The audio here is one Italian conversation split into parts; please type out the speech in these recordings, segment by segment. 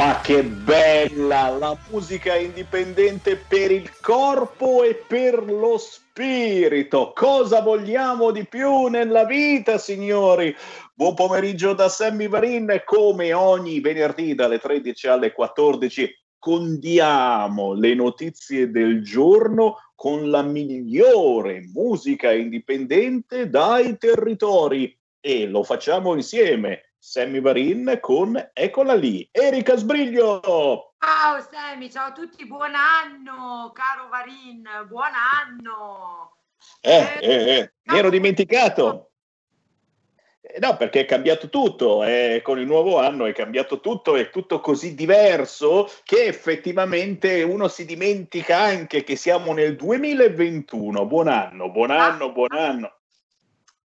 Ma che bella la musica indipendente per il corpo e per lo spirito. Cosa vogliamo di più nella vita, signori? Buon pomeriggio da Sammy Varin, come ogni venerdì dalle 13 alle 14 condiamo le notizie del giorno con la migliore musica indipendente dai territori e lo facciamo insieme. Sammy Varin con Eccola lì, Erika Sbriglio. Ciao Sammy, ciao a tutti, buon anno, caro Varin, buon anno. Eh, eh, eh, mi ero dimenticato. Eh, No, perché è cambiato tutto, eh, con il nuovo anno è cambiato tutto, è tutto così diverso che effettivamente uno si dimentica anche che siamo nel 2021. Buon anno, buon anno, buon anno.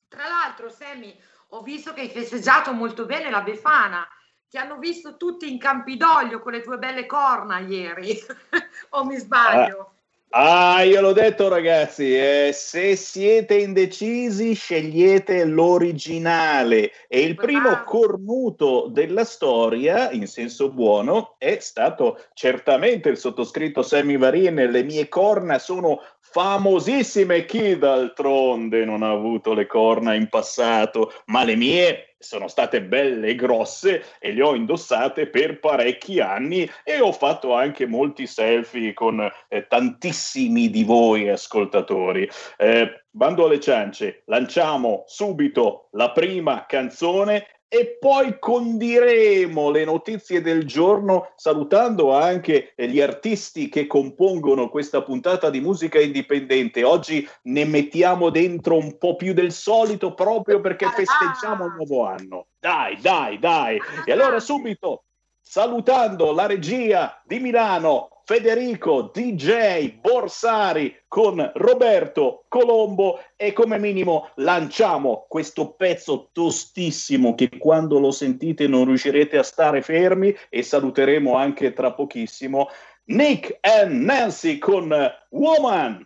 Tra l'altro, Sammy, ho visto che hai festeggiato molto bene la Befana. Ti hanno visto tutti in Campidoglio con le tue belle corna ieri, o mi sbaglio? Ah, io l'ho detto ragazzi, eh, se siete indecisi scegliete l'originale. E il primo cornuto della storia, in senso buono, è stato certamente il sottoscritto Sammy Varin, le mie corna sono famosissime, chi d'altronde non ha avuto le corna in passato, ma le mie sono state belle e grosse e le ho indossate per parecchi anni e ho fatto anche molti selfie con eh, tantissimi di voi ascoltatori. Eh, bando alle ciance, lanciamo subito la prima canzone e poi condiremo le notizie del giorno salutando anche gli artisti che compongono questa puntata di musica indipendente. Oggi ne mettiamo dentro un po' più del solito proprio perché festeggiamo il nuovo anno. Dai, dai, dai. E allora subito salutando la regia di Milano, Federico DJ Borsari con Roberto Colombo e come minimo lanciamo questo pezzo tostissimo che quando lo sentite non riuscirete a stare fermi e saluteremo anche tra pochissimo Nick and Nancy con Woman.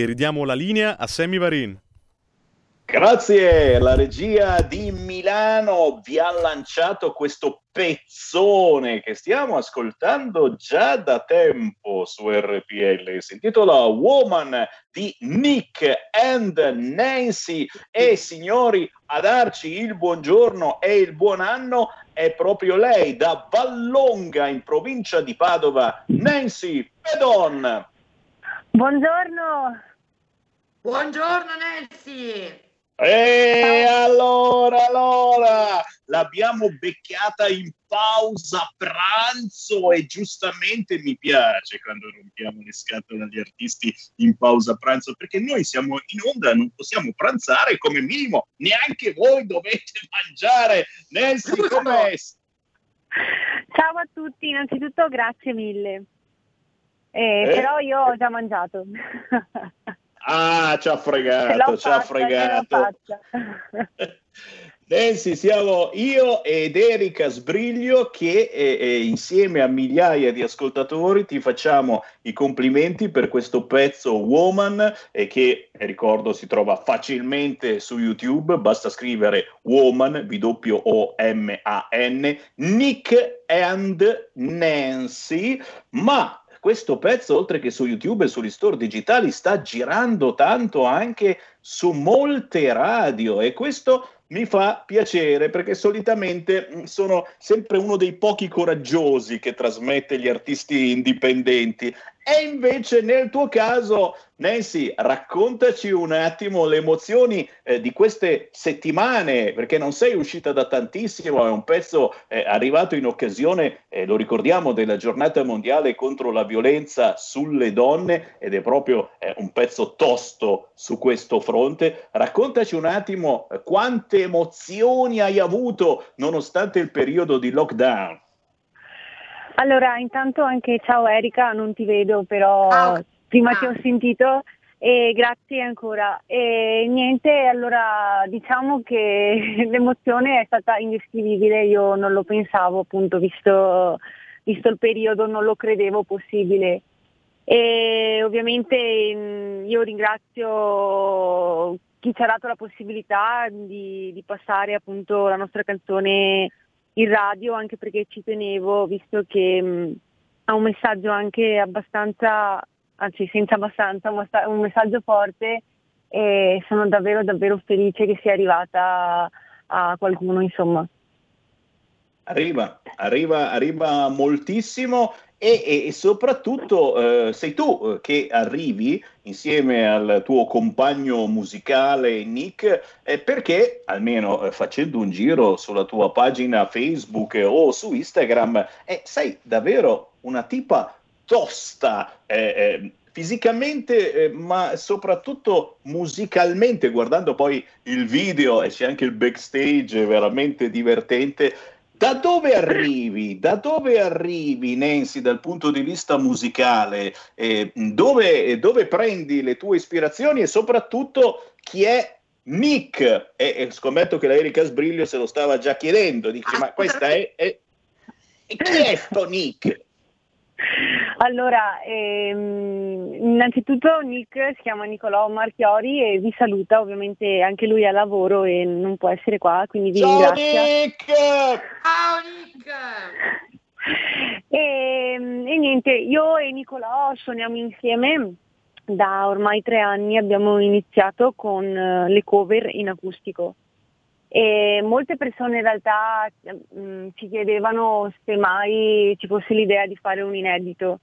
E ridiamo la linea a Sammy Varin. Grazie, la regia di Milano vi ha lanciato questo pezzone che stiamo ascoltando già da tempo su RPL. Si intitola Woman di Nick and Nancy e signori a darci il buongiorno e il buon anno è proprio lei da Vallonga in provincia di Padova, Nancy Pedon. Buongiorno. Buongiorno Nancy. E allora, allora, l'abbiamo beccata in pausa pranzo e giustamente mi piace quando rompiamo le scatole agli artisti in pausa pranzo perché noi siamo in onda, non possiamo pranzare come minimo, neanche voi dovete mangiare. Nancy, com'è? Ciao a tutti, innanzitutto grazie mille. Eh, Eh? Però io ho già mangiato. Ah, ci ha fregato, ci ha fregato. Nancy, siamo io ed Erika Sbriglio che eh, eh, insieme a migliaia di ascoltatori ti facciamo i complimenti per questo pezzo Woman eh, che eh, ricordo si trova facilmente su YouTube, basta scrivere Woman, W-O-M-A-N, Nick and Nancy, ma questo pezzo, oltre che su YouTube e sugli store digitali, sta girando tanto anche su molte radio e questo mi fa piacere perché solitamente mh, sono sempre uno dei pochi coraggiosi che trasmette gli artisti indipendenti e invece nel tuo caso Nancy raccontaci un attimo le emozioni eh, di queste settimane perché non sei uscita da tantissimo è un pezzo eh, arrivato in occasione eh, lo ricordiamo della giornata mondiale contro la violenza sulle donne ed è proprio eh, un pezzo tosto su questo fronte. Raccontaci un attimo eh, quante emozioni hai avuto nonostante il periodo di lockdown Allora, intanto anche ciao Erika, non ti vedo, però Ciao. prima Ah. ti ho sentito e grazie ancora. E niente, allora diciamo che l'emozione è stata indescrivibile, io non lo pensavo appunto, visto, visto il periodo, non lo credevo possibile. E ovviamente mh, io ringrazio chi ci ha dato la possibilità di, di passare appunto la nostra canzone in radio, anche perché ci tenevo, visto che mh, ha un messaggio anche abbastanza, anzi senza abbastanza, un messaggio forte e sono davvero davvero felice che sia arrivata a qualcuno, insomma. Arriva, arriva, arriva moltissimo e, e- soprattutto eh, sei tu eh, che arrivi insieme al tuo compagno musicale Nick eh, perché almeno eh, facendo un giro sulla tua pagina Facebook o su Instagram sei davvero una tipa tosta fisicamente eh, ma soprattutto musicalmente guardando poi il video e c'è anche il backstage veramente divertente da dove arrivi? Da dove arrivi, Nancy, dal punto di vista musicale? Eh, dove, dove prendi le tue ispirazioni e soprattutto chi è Nick? E, e scommetto che la Erika Sbriglio se lo stava già chiedendo. Dice, ma questa è... è... E chi è sto Nick? Allora, ehm, innanzitutto Nick si chiama Nicolò Marchiori e vi saluta, ovviamente anche lui è a lavoro e non può essere qua, quindi vi Ciao ringrazia. Nick! Ciao Nick. E, e niente, io e Nicolò suoniamo insieme da ormai tre anni, abbiamo iniziato con eh, le cover in acustico. E molte persone in realtà mm, ci chiedevano se mai ci fosse l'idea di fare un inedito.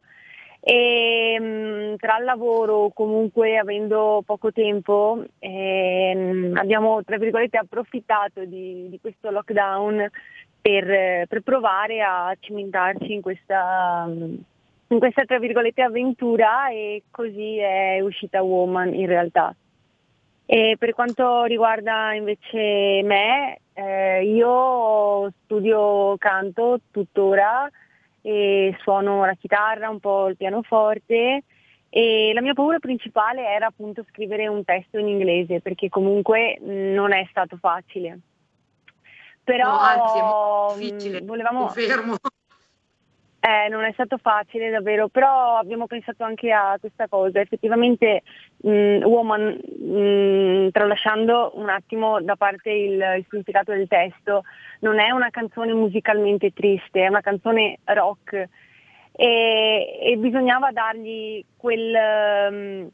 E mm, tra il lavoro, comunque avendo poco tempo, ehm, abbiamo tra virgolette approfittato di, di questo lockdown per, per provare a cimentarci in questa, in questa tra virgolette avventura e così è uscita Woman in realtà. E per quanto riguarda invece me, eh, io studio canto tuttora e suono la chitarra, un po' il pianoforte e la mia paura principale era appunto scrivere un testo in inglese perché comunque non è stato facile. Però No, anzi, è molto difficile, volevamo... Confermo. Eh, non è stato facile davvero, però abbiamo pensato anche a questa cosa. Effettivamente mh, Woman, mh, tralasciando un attimo da parte il, il significato del testo, non è una canzone musicalmente triste, è una canzone rock e, e bisognava dargli quel, um,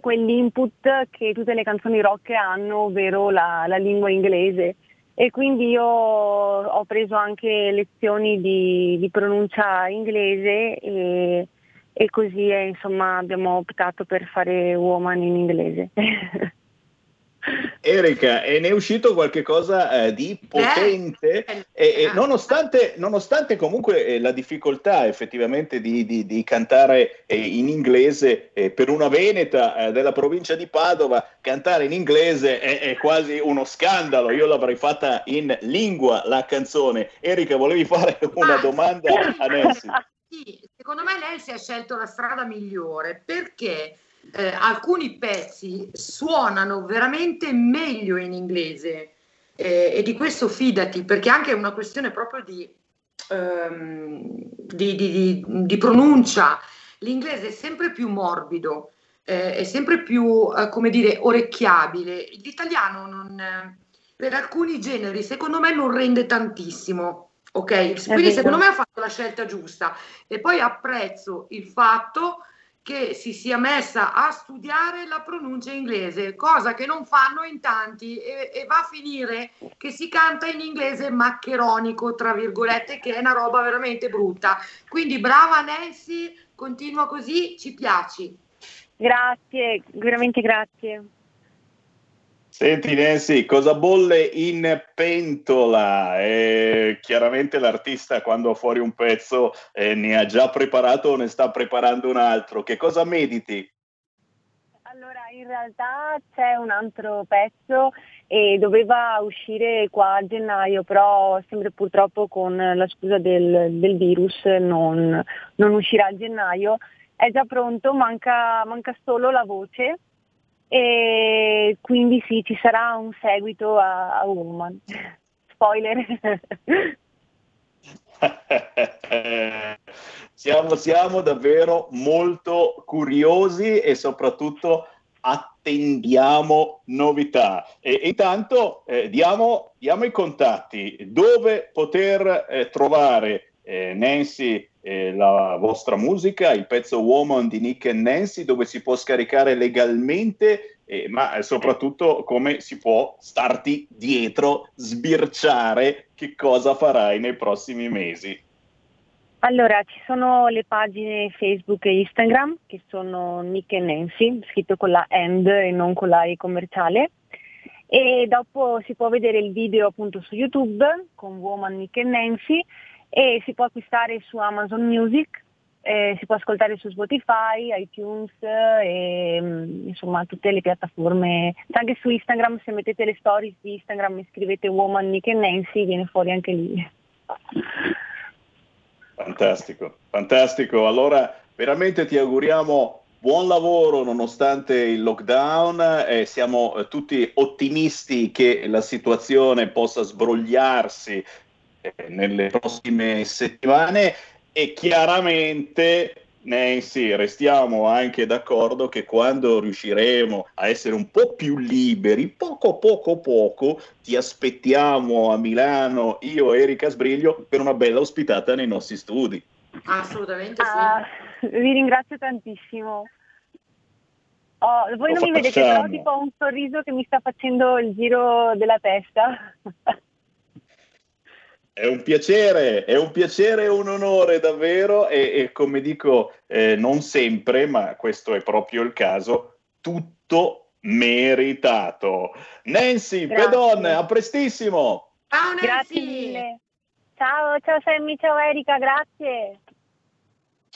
quell'input che tutte le canzoni rock hanno, ovvero la, la lingua inglese e quindi io ho preso anche lezioni di, di pronuncia inglese e, e così eh, insomma abbiamo optato per fare woman in inglese. Erika, e ne è uscito qualche cosa eh, di potente, Eh, e, e eh. nonostante, nonostante comunque eh, la difficoltà effettivamente di, di- di cantare eh, in inglese eh, per una veneta eh, della provincia di Padova, cantare in inglese è, è quasi uno scandalo. Io l'avrei fatta in lingua la canzone. Erika, volevi fare una Ah. domanda a Nancy? Sì, secondo me Nancy ha scelto la strada migliore perché eh, alcuni pezzi suonano veramente meglio in inglese eh, e di questo fidati perché anche è una questione proprio di, ehm, di, di- di- pronuncia. L'inglese è sempre più morbido, eh, è sempre più, eh, come dire, orecchiabile. L'italiano non, per alcuni generi, secondo me, non rende tantissimo. Ok, quindi secondo me ha fatto la scelta giusta e poi apprezzo il fatto che si sia messa a studiare la pronuncia inglese, cosa che non fanno in tanti e, e va a finire che si canta in inglese maccheronico, tra virgolette, che è una roba veramente brutta. Quindi brava Nancy, continua così, ci piaci. grazie, veramente grazie. Senti Nancy, cosa bolle in pentola? Eh, chiaramente l'artista quando ha fuori un pezzo eh, ne ha già preparato o ne sta preparando un altro. Che cosa mediti? Allora, in realtà c'è un altro pezzo e doveva uscire qua a gennaio, però sempre purtroppo con la scusa del, del virus non, non uscirà a gennaio. È già pronto, manca, manca solo la voce e quindi sì, ci sarà un seguito a, a Woman. Spoiler. siamo, siamo davvero molto curiosi e soprattutto attendiamo novità. E, e intanto eh, diamo, diamo i contatti dove poter eh, trovare eh, Nancy eh, la vostra musica, il pezzo Woman di Nick e Nancy, dove si può scaricare legalmente, eh, ma soprattutto come si può starti dietro, sbirciare che cosa farai nei prossimi mesi. Allora, ci sono le pagine Facebook e Instagram che sono Nick e Nancy, scritto con la AND e non con la E commerciale. E dopo si può vedere il video appunto su YouTube con Woman Nick e Nancy e si può acquistare su Amazon Music, eh, si può ascoltare su Spotify, iTunes e mm, insomma tutte le piattaforme. Anche su Instagram, se mettete le stories di Instagram e scrivete Woman Nick e Nancy viene fuori anche lì. Fantastico, fantastico. Allora, veramente ti auguriamo buon lavoro nonostante il lockdown e siamo eh, tutti ottimisti che la situazione possa sbrogliarsi eh, nelle prossime settimane e chiaramente Nancy, restiamo anche d'accordo che quando riusciremo a essere un po' più liberi, poco poco poco, ti aspettiamo a Milano, io e Erika Sbriglio, per una bella ospitata nei nostri studi. Assolutamente sì. Ah, vi ringrazio tantissimo. Oh, voi Lo non mi vedete, però facciamo. tipo ho un sorriso che mi sta facendo il giro della testa. È un piacere, è un piacere e un onore davvero e, e come dico eh, non sempre, ma questo è proprio il caso, tutto meritato. Nancy Grazie. Pedon, a prestissimo! Ciao Nancy! Grazie mille. Ciao, ciao Sammy, ciao Erika, grazie.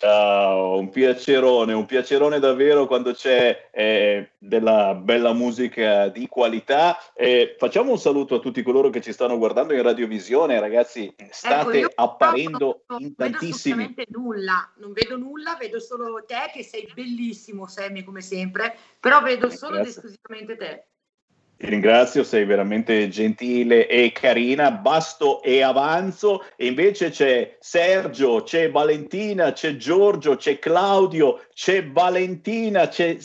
Ciao, un piacerone, un piacerone davvero quando c'è eh, della bella musica di qualità. Eh, facciamo un saluto a tutti coloro che ci stanno guardando in radiovisione, ragazzi, state Ecco, apparendo non in vedo tantissimi. assolutamente nulla, non vedo nulla, vedo solo te che sei bellissimo, Sammy, come sempre, però vedo solo ed esclusivamente te. Ti ringrazio, sei veramente gentile e carina. Basto e avanzo. E invece c'è Sergio, c'è Valentina, c'è Giorgio, c'è Claudio, c'è Valentina, c'è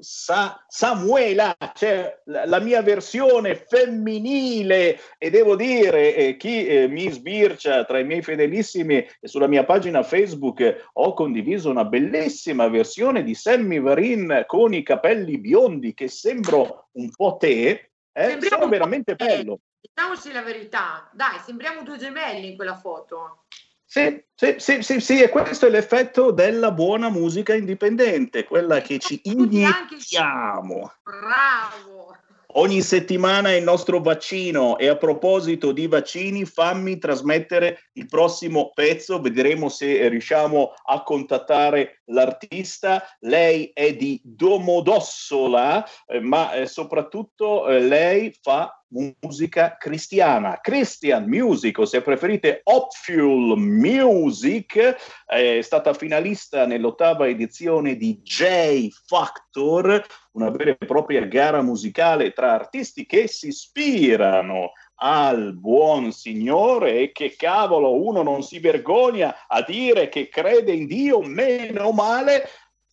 Sa- Samuela, c'è la, la, mia versione femminile e devo dire, eh, chi eh, mi sbircia tra i miei fedelissimi sulla mia pagina Facebook eh, ho condiviso una bellissima versione di Sammy Varin con i capelli biondi che sembro un po' te, eh, sono veramente bello. Diciamoci la verità, dai, sembriamo due gemelli in quella foto. Sì, sì, sì, sì, sì, e questo è l'effetto della buona musica indipendente, quella che ci iniettiamo. Bravo! Ogni settimana il nostro vaccino e a proposito di vaccini fammi trasmettere il prossimo pezzo, vedremo se riusciamo a contattare l'artista. Lei è di Domodossola, eh, ma eh, soprattutto eh, lei fa musica cristiana, Christian Music o se preferite Opfuel Music, è stata finalista nell'ottava edizione di J Factor, una vera e propria gara musicale tra artisti che si ispirano al buon Signore e che cavolo uno non si vergogna a dire che crede in Dio, meno male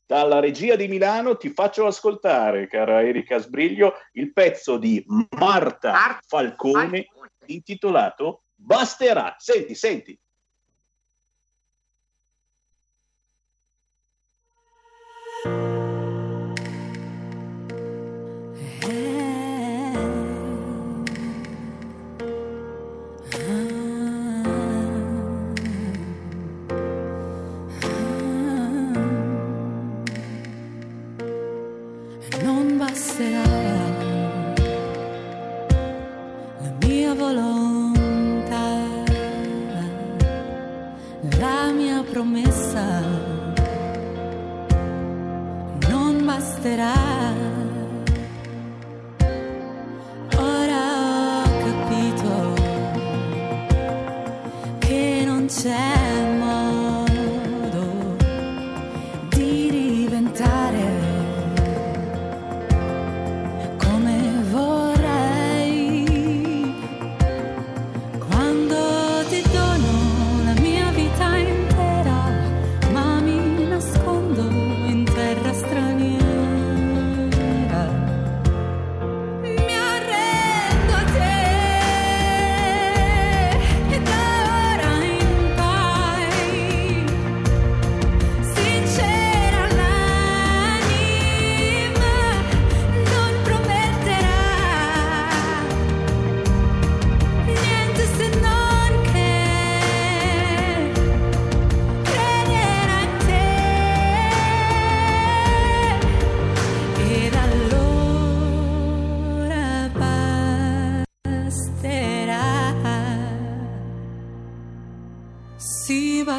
dalla regia di Milano ti faccio ascoltare, cara Erika Sbriglio, il pezzo di Marta Falcone intitolato Basterà. Senti, senti. non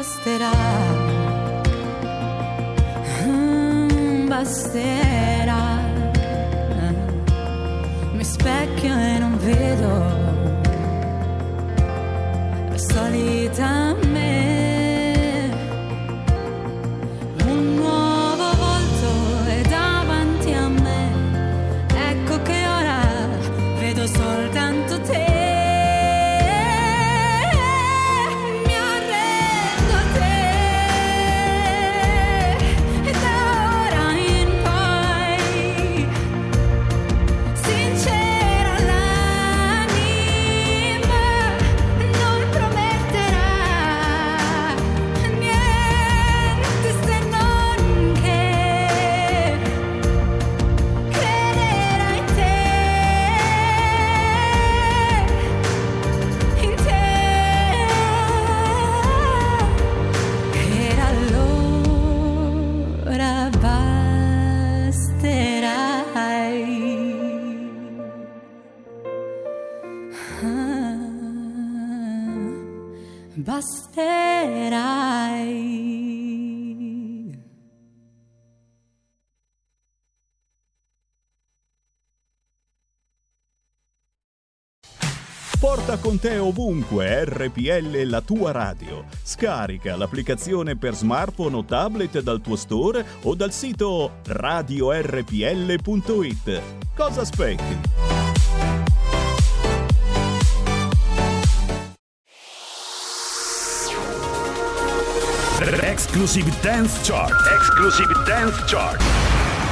sì basterà Mm, basterà mi specchio e non vedo Con te ovunque RPL la tua radio. Scarica l'applicazione per smartphone o tablet dal tuo store o dal sito radiorpl.it. Cosa aspetti? Exclusive Dance Chart. Exclusive Dance Chart.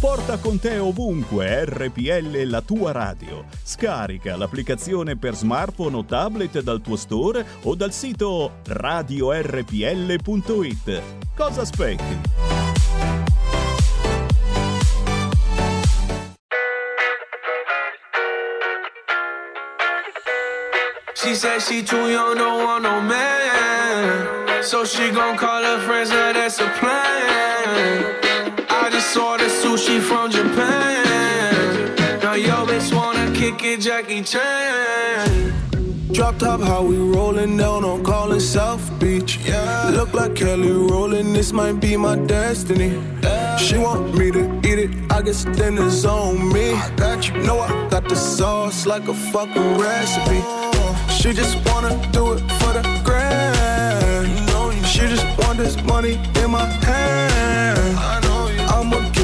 Porta con te ovunque RPL la tua radio. Scarica l'applicazione per smartphone o tablet dal tuo store o dal sito radiorpl.it. Cosa aspetti? She said she too young, don't want no man. So she gon' call her friends, that's a plan. I just ordered sushi from Japan. Now yo bitch wanna kick it, Jackie Chan. Drop top, how we rollin' down on Collin South Beach. Yeah. Look like Kelly rollin', this might be my destiny. She want me to eat it, I guess dinner's on me. I got you. Know I got the sauce like a fucking recipe. She just wanna do it for the grand. She just want this money in my hand.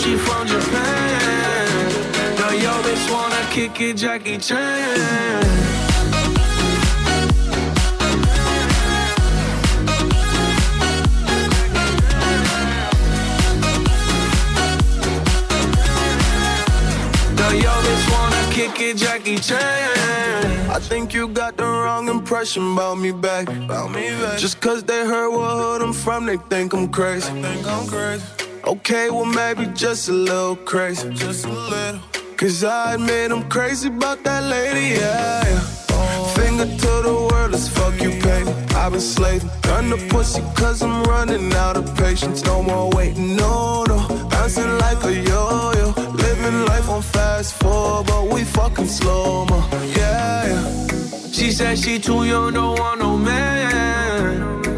I sushi from Japan. Now yo bitch wanna kick it, Jackie Chan. Now yo bitch wanna kick it, Jackie Chan. I think you got the wrong impression about me back. About me back. Just cause they heard what hood I'm from, they think I'm crazy. think I'm crazy. Okay, well maybe just a little crazy. Just a little. Cause I admit I'm crazy about that lady, yeah. yeah. Finger to the world, let's fuck you, pay. I've been slaving. Gun the pussy cause I'm running out of patience. No more waiting, no, no. Bouncing like a yo-yo. Living life on fast forward, but we fucking slow mo. Yeah, yeah. She said she too young, don't want no man.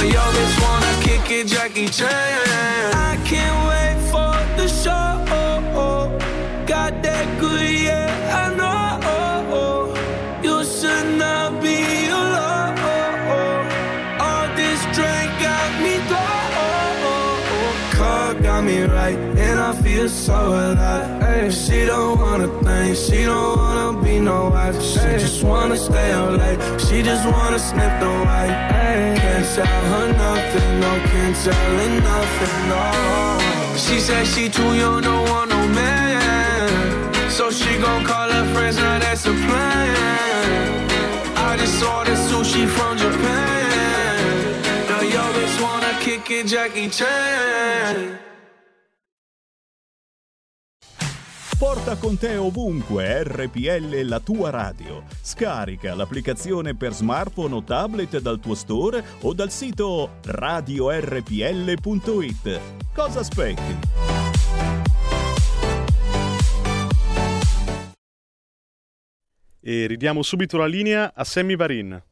Now yo bitch wanna kick it, Jackie Chan. Ay, she don't wanna think, she don't wanna be no wife. She just wanna stay up late, she just wanna sniff the white. Ay, can't tell her nothing, no, can't tell her nothing, no. She said she too young, don't want no man. So she gon' call her friends, now that's a plan. I just saw ordered sushi from Japan. Now yo just wanna kick it, Jackie Chan. Porta con te ovunque RPL la tua radio. Scarica l'applicazione per smartphone o tablet dal tuo store o dal sito radiorpl.it. Cosa aspetti? E ridiamo subito la linea a Sammy Varin.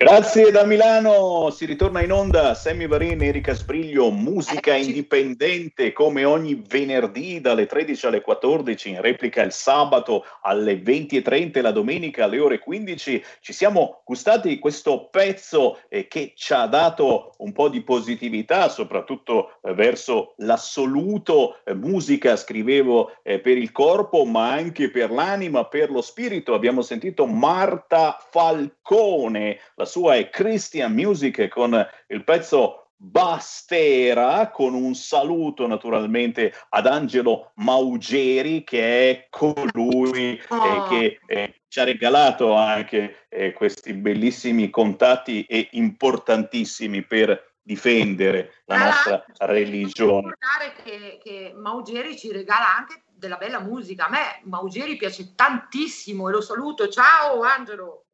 Grazie da Milano, si ritorna in onda Sammy Varin, Erika Sbriglio, musica indipendente come ogni venerdì dalle 13 alle 14, in replica il sabato alle 20.30 la domenica alle ore 15. Ci siamo gustati questo pezzo eh, che ci ha dato un po' di positività, soprattutto eh, verso l'assoluto eh, musica, scrivevo eh, per il corpo, ma anche per l'anima, per lo spirito. Abbiamo sentito Marta Falcone, la sua è Christian Music con il pezzo Bastera con un saluto naturalmente ad Angelo Maugeri che è colui eh, che eh, ci ha regalato anche eh, questi bellissimi contatti e importantissimi per difendere la Tra nostra religione. ricordare che, che Maugeri ci regala anche della bella musica. A me Maugeri piace tantissimo e lo saluto. Ciao Angelo.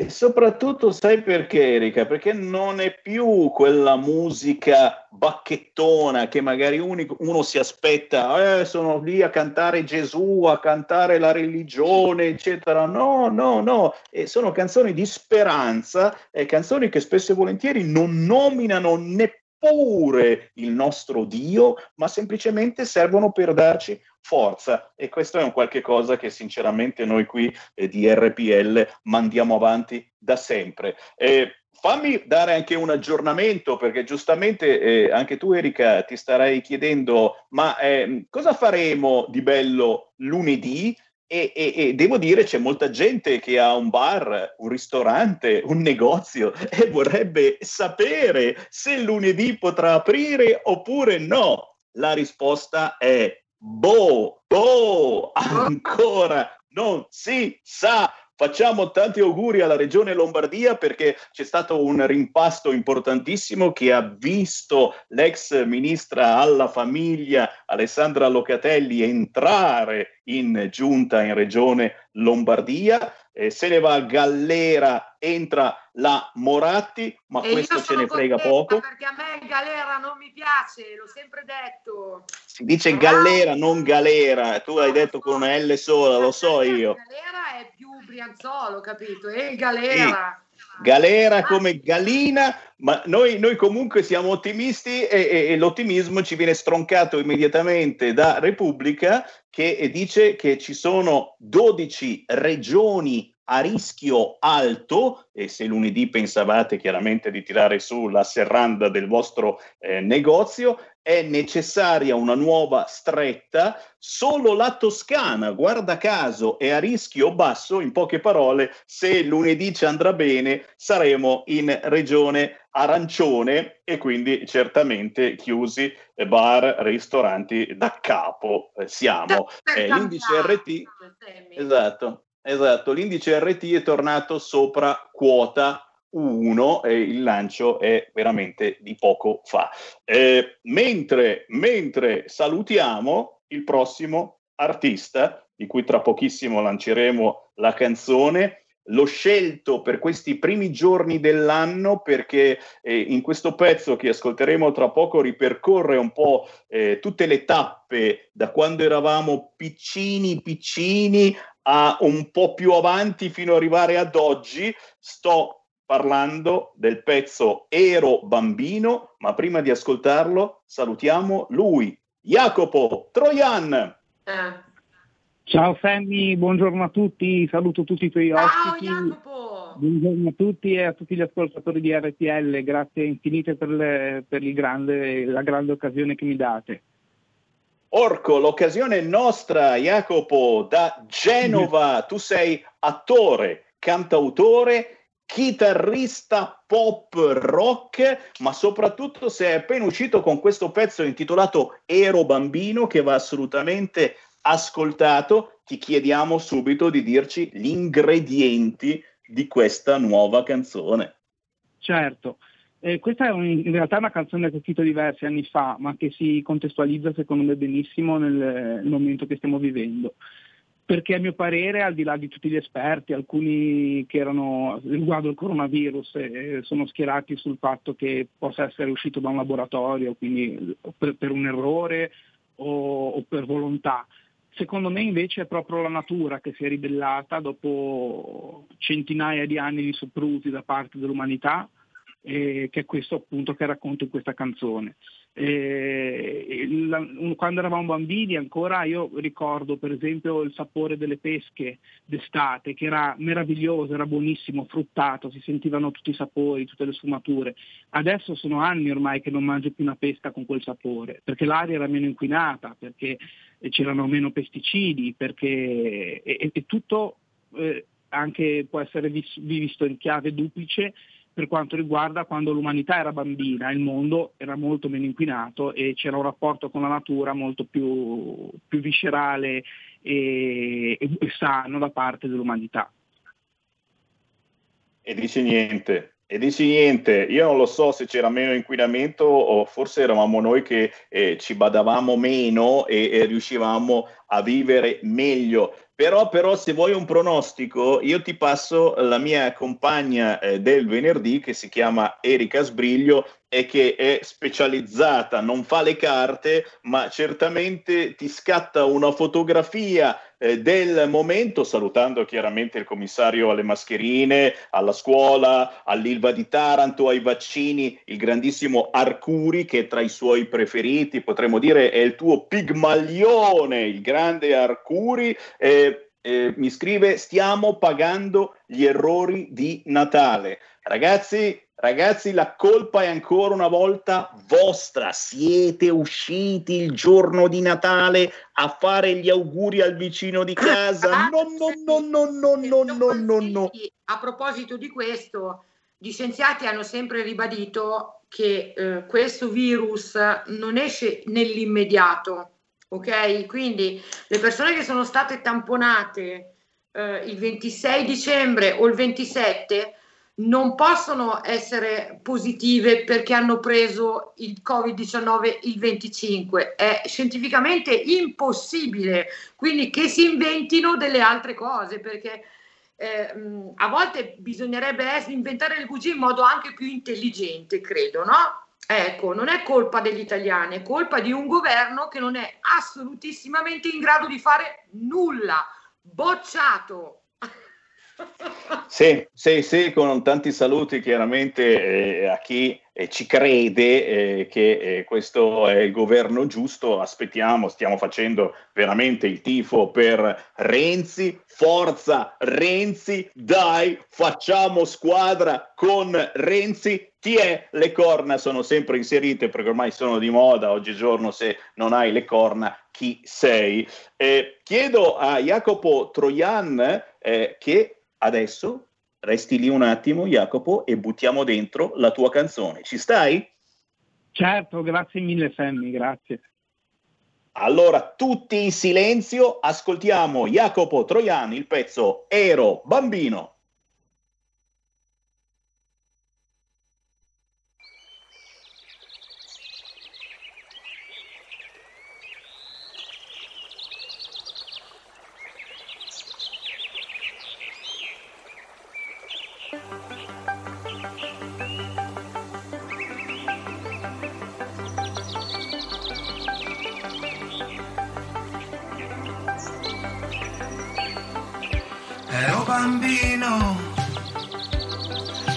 E soprattutto sai perché, Erika? Perché non è più quella musica bacchettona che magari uni- uno si aspetta, eh, sono lì a cantare Gesù, a cantare la religione, eccetera. No, no, no, e sono canzoni di speranza, e canzoni che spesso e volentieri non nominano neppure il nostro Dio, ma semplicemente servono per darci forza e questo è un qualche cosa che sinceramente noi qui eh, di RPL mandiamo avanti da sempre. Eh, fammi dare anche un aggiornamento perché giustamente eh, anche tu Erika ti starei chiedendo ma eh, cosa faremo di bello lunedì? E, e- e devo dire c'è molta gente che ha un bar, un ristorante, un negozio e vorrebbe sapere se lunedì potrà aprire oppure no. La risposta è Boh, boh, ancora non si sa. Facciamo tanti auguri alla Regione Lombardia perché c'è stato un rimpasto importantissimo che ha visto l'ex ministra alla famiglia Alessandra Locatelli entrare in giunta in Regione Lombardia. Eh, se ne va a Gallera, entra la Moratti, ma e questo ce ne frega poco. perché a me Galera non mi piace, l'ho sempre detto. Si dice Gallera, non Galera. Tu hai detto con una L sola, lo so io. Galera è più Brianzolo, capito? E Galera. Galera come Galina, ma noi, noi comunque siamo ottimisti e, e- e l'ottimismo ci viene stroncato immediatamente da Repubblica che dice che ci sono 12 regioni a rischio alto e se lunedì pensavate chiaramente di tirare su la serranda del vostro eh, negozio, è necessaria una nuova stretta, solo la Toscana, guarda caso, è a rischio basso, in poche parole, se lunedì ci andrà bene, saremo in regione arancione e quindi certamente chiusi bar, ristoranti da capo eh, siamo. Eh, l'indice RT, esatto, esatto, l'indice RT è tornato sopra quota 1 e il lancio è veramente di poco fa. Eh, mentre, mentre salutiamo il prossimo artista, di cui tra pochissimo lanceremo la canzone, l'ho scelto per questi primi giorni dell'anno perché eh, in questo pezzo che ascolteremo tra poco ripercorre un po' eh, tutte le tappe da quando eravamo piccini piccini a un po' più avanti fino ad arrivare ad oggi. Sto parlando del pezzo Ero bambino, ma prima di ascoltarlo salutiamo lui, Jacopo Troian. Eh. Ciao Sammy, buongiorno a tutti, saluto tutti i tuoi Ciao ospiti. Jacopo! Buongiorno a tutti e a tutti gli ascoltatori di RTL, grazie infinite per, le- per il grande- la grande occasione che mi date. Orco, l'occasione è nostra, Jacopo, da Genova. Tu sei attore, cantautore, chitarrista pop rock, ma soprattutto sei appena uscito con questo pezzo intitolato Ero bambino che va assolutamente ascoltato. Ti chiediamo subito di dirci gli ingredienti di questa nuova canzone. Certo, eh, questa è un- in realtà una canzone che ho scritto diversi anni fa, ma che si contestualizza secondo me benissimo nel, nel momento che stiamo vivendo. Perché a mio parere, al di là di tutti gli esperti, alcuni che erano riguardo il coronavirus eh, sono schierati sul fatto che possa essere uscito da un laboratorio, quindi per, per un errore o, o per volontà. Secondo me invece è proprio la natura che si è ribellata dopo centinaia di anni di soprusi da parte dell'umanità, eh, che è questo appunto che racconto in questa canzone. Eh, la- quando eravamo bambini ancora io ricordo per esempio il sapore delle pesche d'estate che era meraviglioso, era buonissimo, fruttato, si sentivano tutti i sapori, tutte le sfumature. Adesso sono anni ormai che non mangio più una pesca con quel sapore, perché l'aria era meno inquinata, perché c'erano meno pesticidi, perché e, e- tutto eh, anche può essere vis- visto in chiave duplice per quanto riguarda quando l'umanità era bambina, il mondo era molto meno inquinato e c'era un rapporto con la natura molto più, più viscerale e, e- e sano da parte dell'umanità. E dici niente. E dici niente, io non lo so se c'era meno inquinamento o forse eravamo noi che eh, ci badavamo meno e, e riuscivamo a vivere meglio. Però, però, se vuoi un pronostico, io ti passo la mia compagna eh, del venerdì che si chiama Erika Sbriglio e che è specializzata, non fa le carte, ma certamente ti scatta una fotografia eh, del momento, salutando chiaramente il commissario alle mascherine, alla scuola, all'Ilva di Taranto, ai vaccini, il grandissimo Arcuri che tra i suoi preferiti, potremmo dire, è il tuo pigmaglione, il grande Arcuri. eh, eh, mi scrive stiamo pagando gli errori di Natale. Ragazzi, ragazzi, la colpa è ancora una volta vostra. Siete usciti il giorno di Natale a fare gli auguri al vicino di casa. No, no, no, no, no, no, no, no, no. A proposito di questo, gli scienziati hanno sempre ribadito che eh, questo virus non esce nell'immediato, ok? Quindi le persone che sono state tamponate eh, il 26 dicembre o il 27 non possono essere positive perché hanno preso il Covid-19 il 25. È scientificamente impossibile, quindi che si inventino delle altre cose perché eh, a volte bisognerebbe es- inventare le bugie in modo anche più intelligente, credo, no? Ecco, non è colpa degli italiani, è colpa di un governo che non è assolutissimamente in grado di fare nulla, bocciato. Sì, sì, sì, con tanti saluti chiaramente eh, a chi eh, ci crede eh, che eh, questo è il governo giusto. Aspettiamo, stiamo facendo veramente il tifo per Renzi. Forza Renzi, dai, facciamo squadra con Renzi. Chi è? Le corna sono sempre inserite perché ormai sono di moda oggigiorno. Se non hai le corna, chi sei? Eh, chiedo a Jacopo Troian eh, che adesso resti lì un attimo, Jacopo, e buttiamo dentro la tua canzone. Ci stai? Certo, grazie mille Sammy, grazie. Allora, tutti in silenzio, ascoltiamo Jacopo Troian, il pezzo Ero bambino. Bambino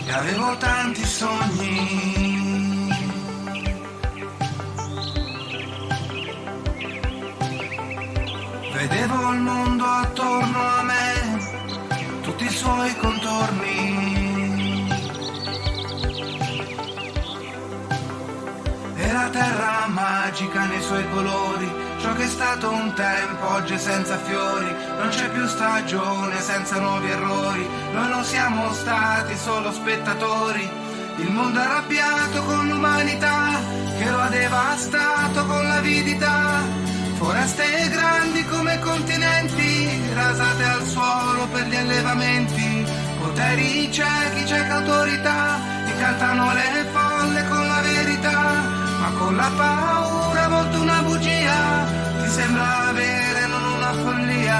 e avevo tanti sogni. Vedevo il mondo attorno a me, tutti i suoi contorni. E la terra magica nei suoi colori, ciò che è stato un tempo oggi è senza fiori, non c'è più stagione senza nuovi errori, noi non siamo stati solo spettatori, il mondo arrabbiato con l'umanità che lo ha devastato con l'avidità. Foreste grandi come continenti, rasate al suolo per gli allevamenti, poteri ciechi, cieca autorità, incantano le folle con la verità, ma con la paura a volte una bugia, ti sembra avere non una follia.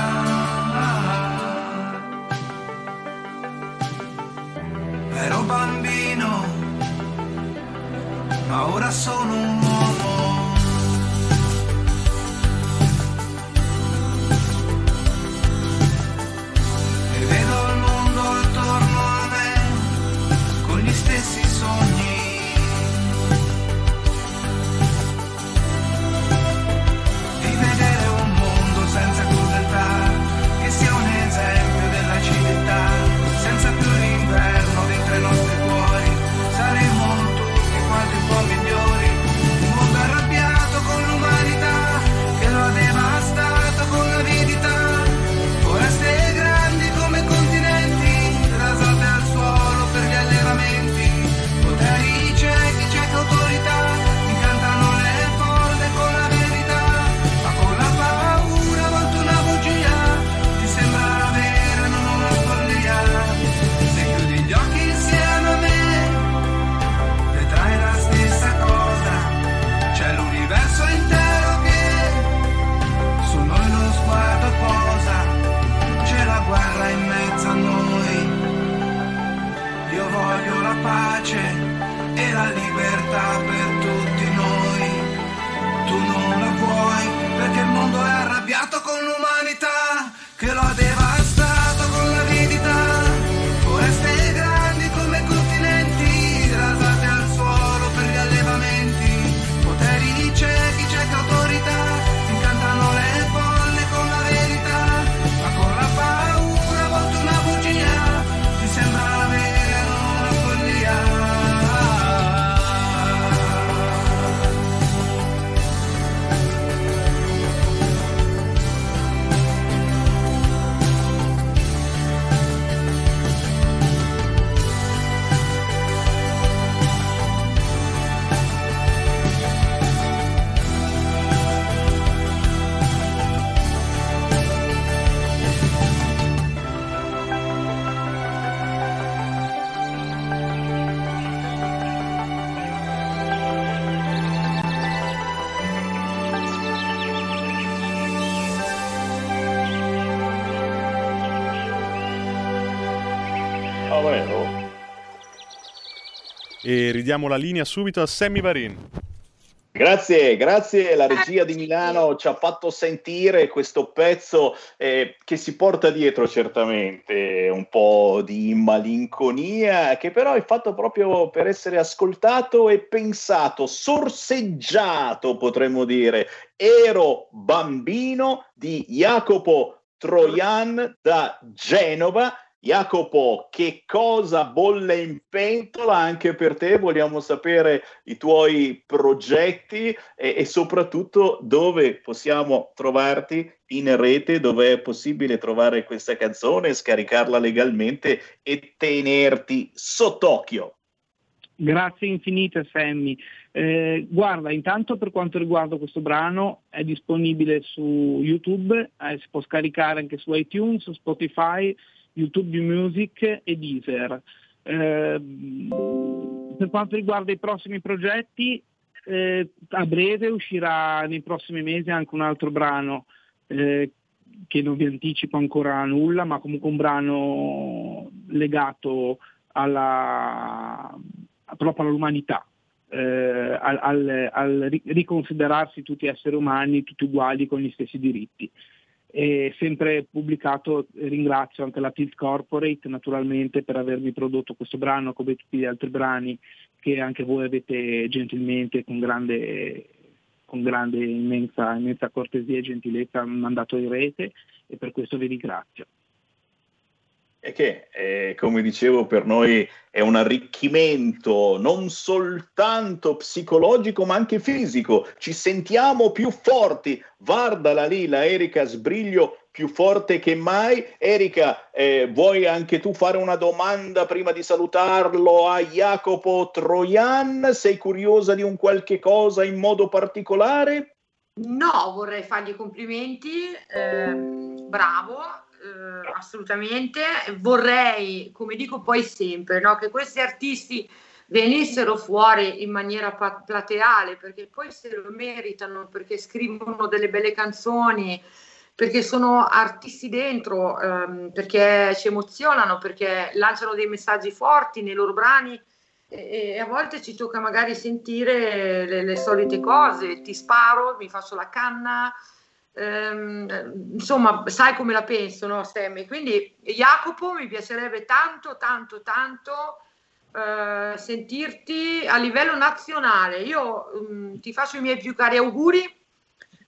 Ero bambino, ma ora sono un uomo. E ridiamo la linea subito a Sammy Varin. Grazie, grazie. La regia di Milano ci ha fatto sentire questo pezzo eh, che si porta dietro certamente un po' di malinconia, che però è fatto proprio per essere ascoltato e pensato, sorseggiato potremmo dire. Ero bambino di Jacopo Troian da Genova. Jacopo, che cosa bolle in pentola anche per te? Vogliamo sapere i tuoi progetti e, e soprattutto dove possiamo trovarti in rete, dove è possibile trovare questa canzone, scaricarla legalmente e tenerti sott'occhio. Grazie infinite Sammy. Eh, guarda, intanto per quanto riguarda questo brano è disponibile su YouTube, eh, si può scaricare anche su iTunes, Spotify, YouTube Music e Deezer. Eh, per quanto riguarda i prossimi progetti, eh, a breve uscirà nei prossimi mesi anche un altro brano eh, che non vi anticipo ancora nulla, ma comunque un brano legato alla, proprio all'umanità, eh, al, al, al ri- riconsiderarsi tutti esseri umani, tutti uguali con gli stessi diritti. E sempre pubblicato, ringrazio anche la Tilt Corporate naturalmente per avermi prodotto questo brano come tutti gli altri brani che anche voi avete gentilmente con grande, con grande immensa, immensa cortesia e gentilezza mandato in rete e per questo vi ringrazio. E che, eh, come dicevo, per noi è un arricchimento non soltanto psicologico ma anche fisico. Ci sentiamo più forti. Guardala lì, la Erika Sbriglio più forte che mai. Erika, eh, vuoi anche tu fare una domanda prima di salutarlo a Jacopo Troian? Sei curiosa di un qualche cosa in modo particolare? No, vorrei fargli complimenti, ehm, bravo, eh, assolutamente. Vorrei, come dico poi sempre, no, che questi artisti venissero fuori in maniera plateale perché poi se lo meritano, perché scrivono delle belle canzoni, perché sono artisti dentro, ehm, perché ci emozionano, perché lanciano dei messaggi forti nei loro brani e, e a volte ci tocca magari sentire le, le solite cose, ti sparo, mi faccio la canna, ehm, insomma, sai come la penso, no, Sammy? Quindi, Jacopo, mi piacerebbe tanto, tanto, tanto eh, sentirti a livello nazionale. Io mm, ti faccio i miei più cari auguri.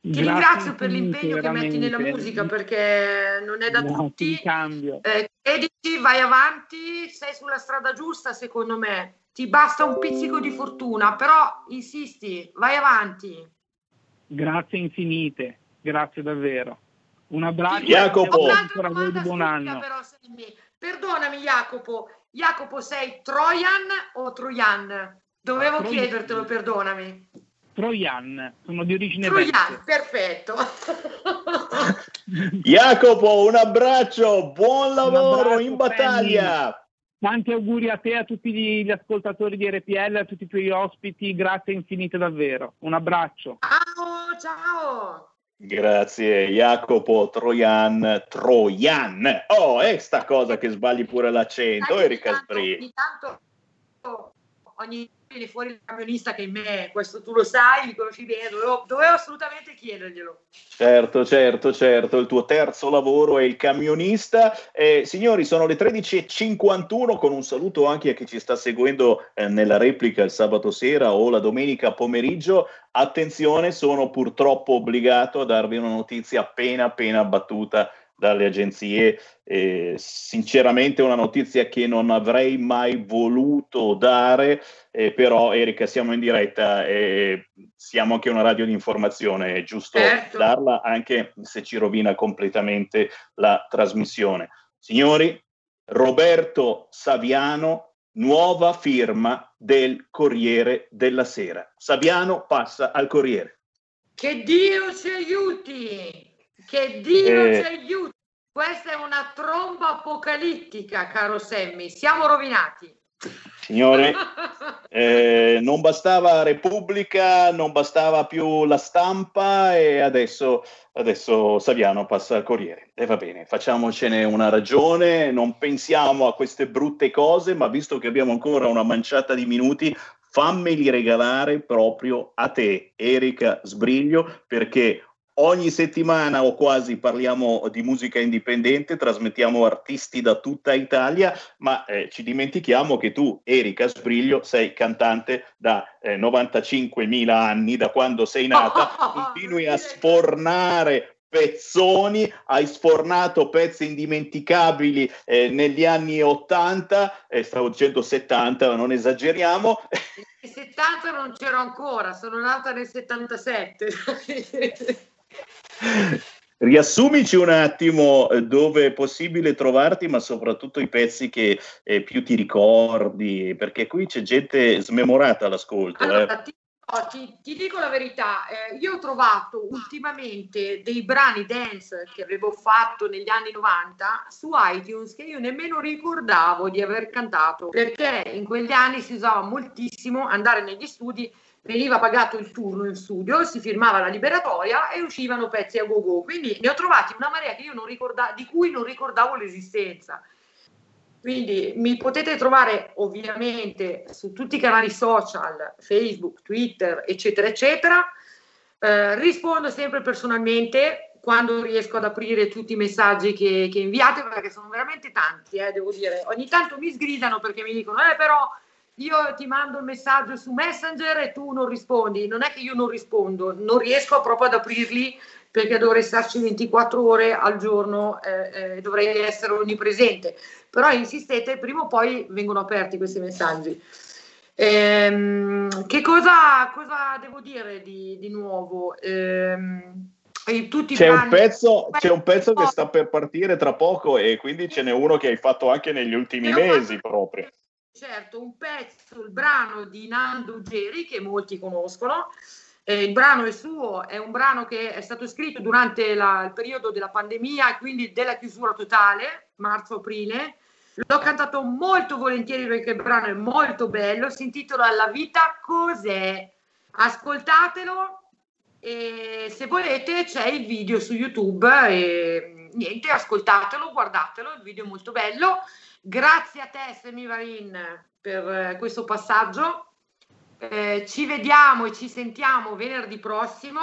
Ti Grazie ringrazio per l'impegno che metti nella musica perché non è da No, tutti. Eh, credici, vai avanti, sei sulla strada giusta secondo me. Ti basta un pizzico di fortuna, però insisti, vai avanti. Grazie infinite, grazie davvero. Un abbraccio Jacopo. ancora voi di buon anno. però. Perdonami Jacopo, Jacopo sei Trojan o Trojan? Dovevo Trojan. chiedertelo, perdonami. Troian, sono di origine Trojan, perfetto. Jacopo, un abbraccio, buon lavoro abbraccio, in battaglia. Fanny. Tanti auguri a te a tutti gli, gli ascoltatori di RPL, a tutti i tuoi ospiti, grazie infinite davvero. Un abbraccio. Ciao, ciao. Grazie Jacopo Troian, Troian. Oh, è sta cosa che sbagli pure l'accento, Erika Sbri. Ogni tanto ogni viene fuori il camionista che in me, questo tu lo sai, mi conosci bene, dovevo, dovevo assolutamente chiederglielo. Certo, certo, certo, il tuo terzo lavoro è il camionista. Eh, signori, sono le 13.51 con un saluto anche a chi ci sta seguendo eh, nella replica il sabato sera o la domenica pomeriggio. Attenzione, sono purtroppo obbligato a darvi una notizia appena appena battuta dalle agenzie. Eh, sinceramente una notizia che non avrei mai voluto dare, eh, però Erika siamo in diretta e siamo anche una radio di informazione, è giusto Certo. darla anche se ci rovina completamente la trasmissione. Signori, Roberto Saviano, nuova firma del Corriere della Sera. Saviano passa al Corriere. Che Dio ci aiuti! Che Dio Eh. ci aiuti! Questa è una tromba apocalittica, caro Sammy. Siamo rovinati. Signore, eh, non bastava Repubblica, non bastava più la stampa e adesso, adesso Saviano passa al Corriere. E va bene, facciamocene una ragione, non pensiamo a queste brutte cose, ma visto che abbiamo ancora una manciata di minuti, fammeli regalare proprio a te, Erika Sbriglio, perché ogni settimana o quasi parliamo di musica indipendente, trasmettiamo artisti da tutta Italia, ma eh, ci dimentichiamo che tu, Erika Sbriglio, sei cantante da eh, 95.000 anni, da quando sei nata, continui a sfornare pezzoni, hai sfornato pezzi indimenticabili eh, negli anni 80, eh, stavo dicendo 70, ma non esageriamo. Nel 70 non c'ero ancora, sono nata nel 77. Riassumici un attimo eh, dove è possibile trovarti, ma soprattutto i pezzi che eh, più ti ricordi, perché qui c'è gente smemorata all'ascolto. eh. Allora, ti, no, ti- ti dico la verità, eh, io ho trovato ultimamente dei brani dance che avevo fatto negli anni 90 su iTunes che io nemmeno ricordavo di aver cantato, perché in quegli anni si usava moltissimo andare negli studi, veniva pagato il turno in studio, si firmava la liberatoria e uscivano pezzi a go-go. Quindi ne ho trovati una marea ricorda- di cui non ricordavo l'esistenza. Quindi mi potete trovare ovviamente su tutti i canali social, Facebook, Twitter, eccetera, eccetera. Eh, rispondo sempre personalmente quando riesco ad aprire tutti i messaggi che, che inviate, perché sono veramente tanti, eh, devo dire. Ogni tanto mi sgridano perché mi dicono, eh però io ti mando il messaggio su Messenger e tu non rispondi. Non è che io non rispondo, non riesco proprio ad aprirli perché dovrei starci 24 ore al giorno, eh, eh, dovrei essere onnipresente. Però insistete, prima o poi vengono aperti questi messaggi. Ehm, che cosa, cosa devo dire di, di nuovo? Ehm, e C'è un, pezzo, c'è un pezzo che sta per partire tra poco e quindi ce n'è uno che hai fatto anche negli ultimi mesi proprio. Certo, un pezzo, il brano di Nando Geri che molti conoscono. Eh, il brano è suo, è un brano che è stato scritto durante la- il periodo della pandemia quindi della chiusura totale, marzo-aprile. L'ho cantato molto volentieri perché il brano è molto bello, si intitola La vita cos'è. Ascoltatelo e se volete c'è il video su YouTube e niente, ascoltatelo, guardatelo, il video è molto bello. Grazie a te Semi Varin per eh, questo passaggio. Eh, ci vediamo e ci sentiamo venerdì prossimo.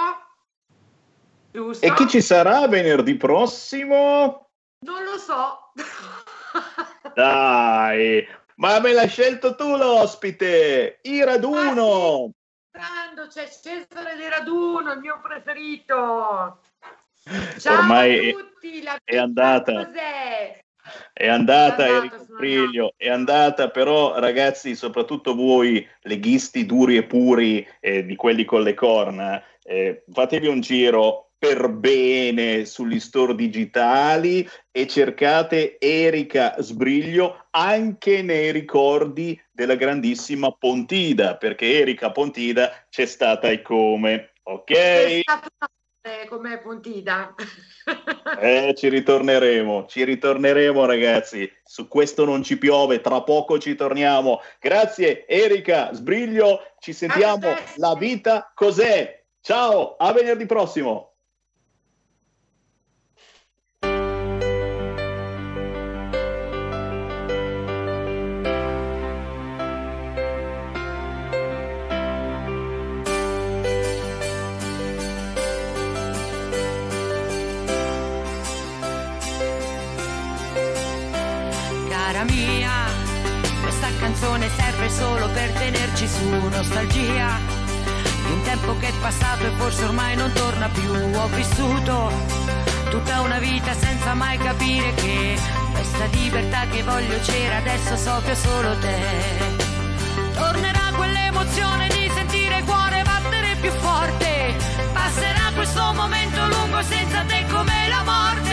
Giusto? E chi ci sarà venerdì prossimo? Non lo so. Dai, ma me l'hai scelto tu l'ospite, i raduno. Grande, c'è Cesare di Raduno, il mio preferito. Ciao Ormai a tutti, la è andata. cos'è? È andata È andata, Erika Sbriglio, è andata, però ragazzi, soprattutto voi leghisti duri e puri eh, di quelli con le corna, eh, fatevi un giro per bene sugli store digitali e cercate Erika Sbriglio anche nei ricordi della grandissima Pontida, perché Erika Pontida c'è stata e come, ok? È stato un con me Pontida. Eh, ci ritorneremo, ci ritorneremo ragazzi. Su questo non ci piove, tra poco ci torniamo. Grazie Erika Sbriglio, ci sentiamo. La vita cos'è? Ciao, a venerdì prossimo. Serve solo per tenerci su nostalgia di un tempo che è passato e forse ormai non torna più. Ho vissuto tutta una vita senza mai capire che questa libertà che voglio c'era, adesso so che solo te. Tornerà quell'emozione di sentire il cuore battere più forte. Passerà questo momento lungo senza te come la morte.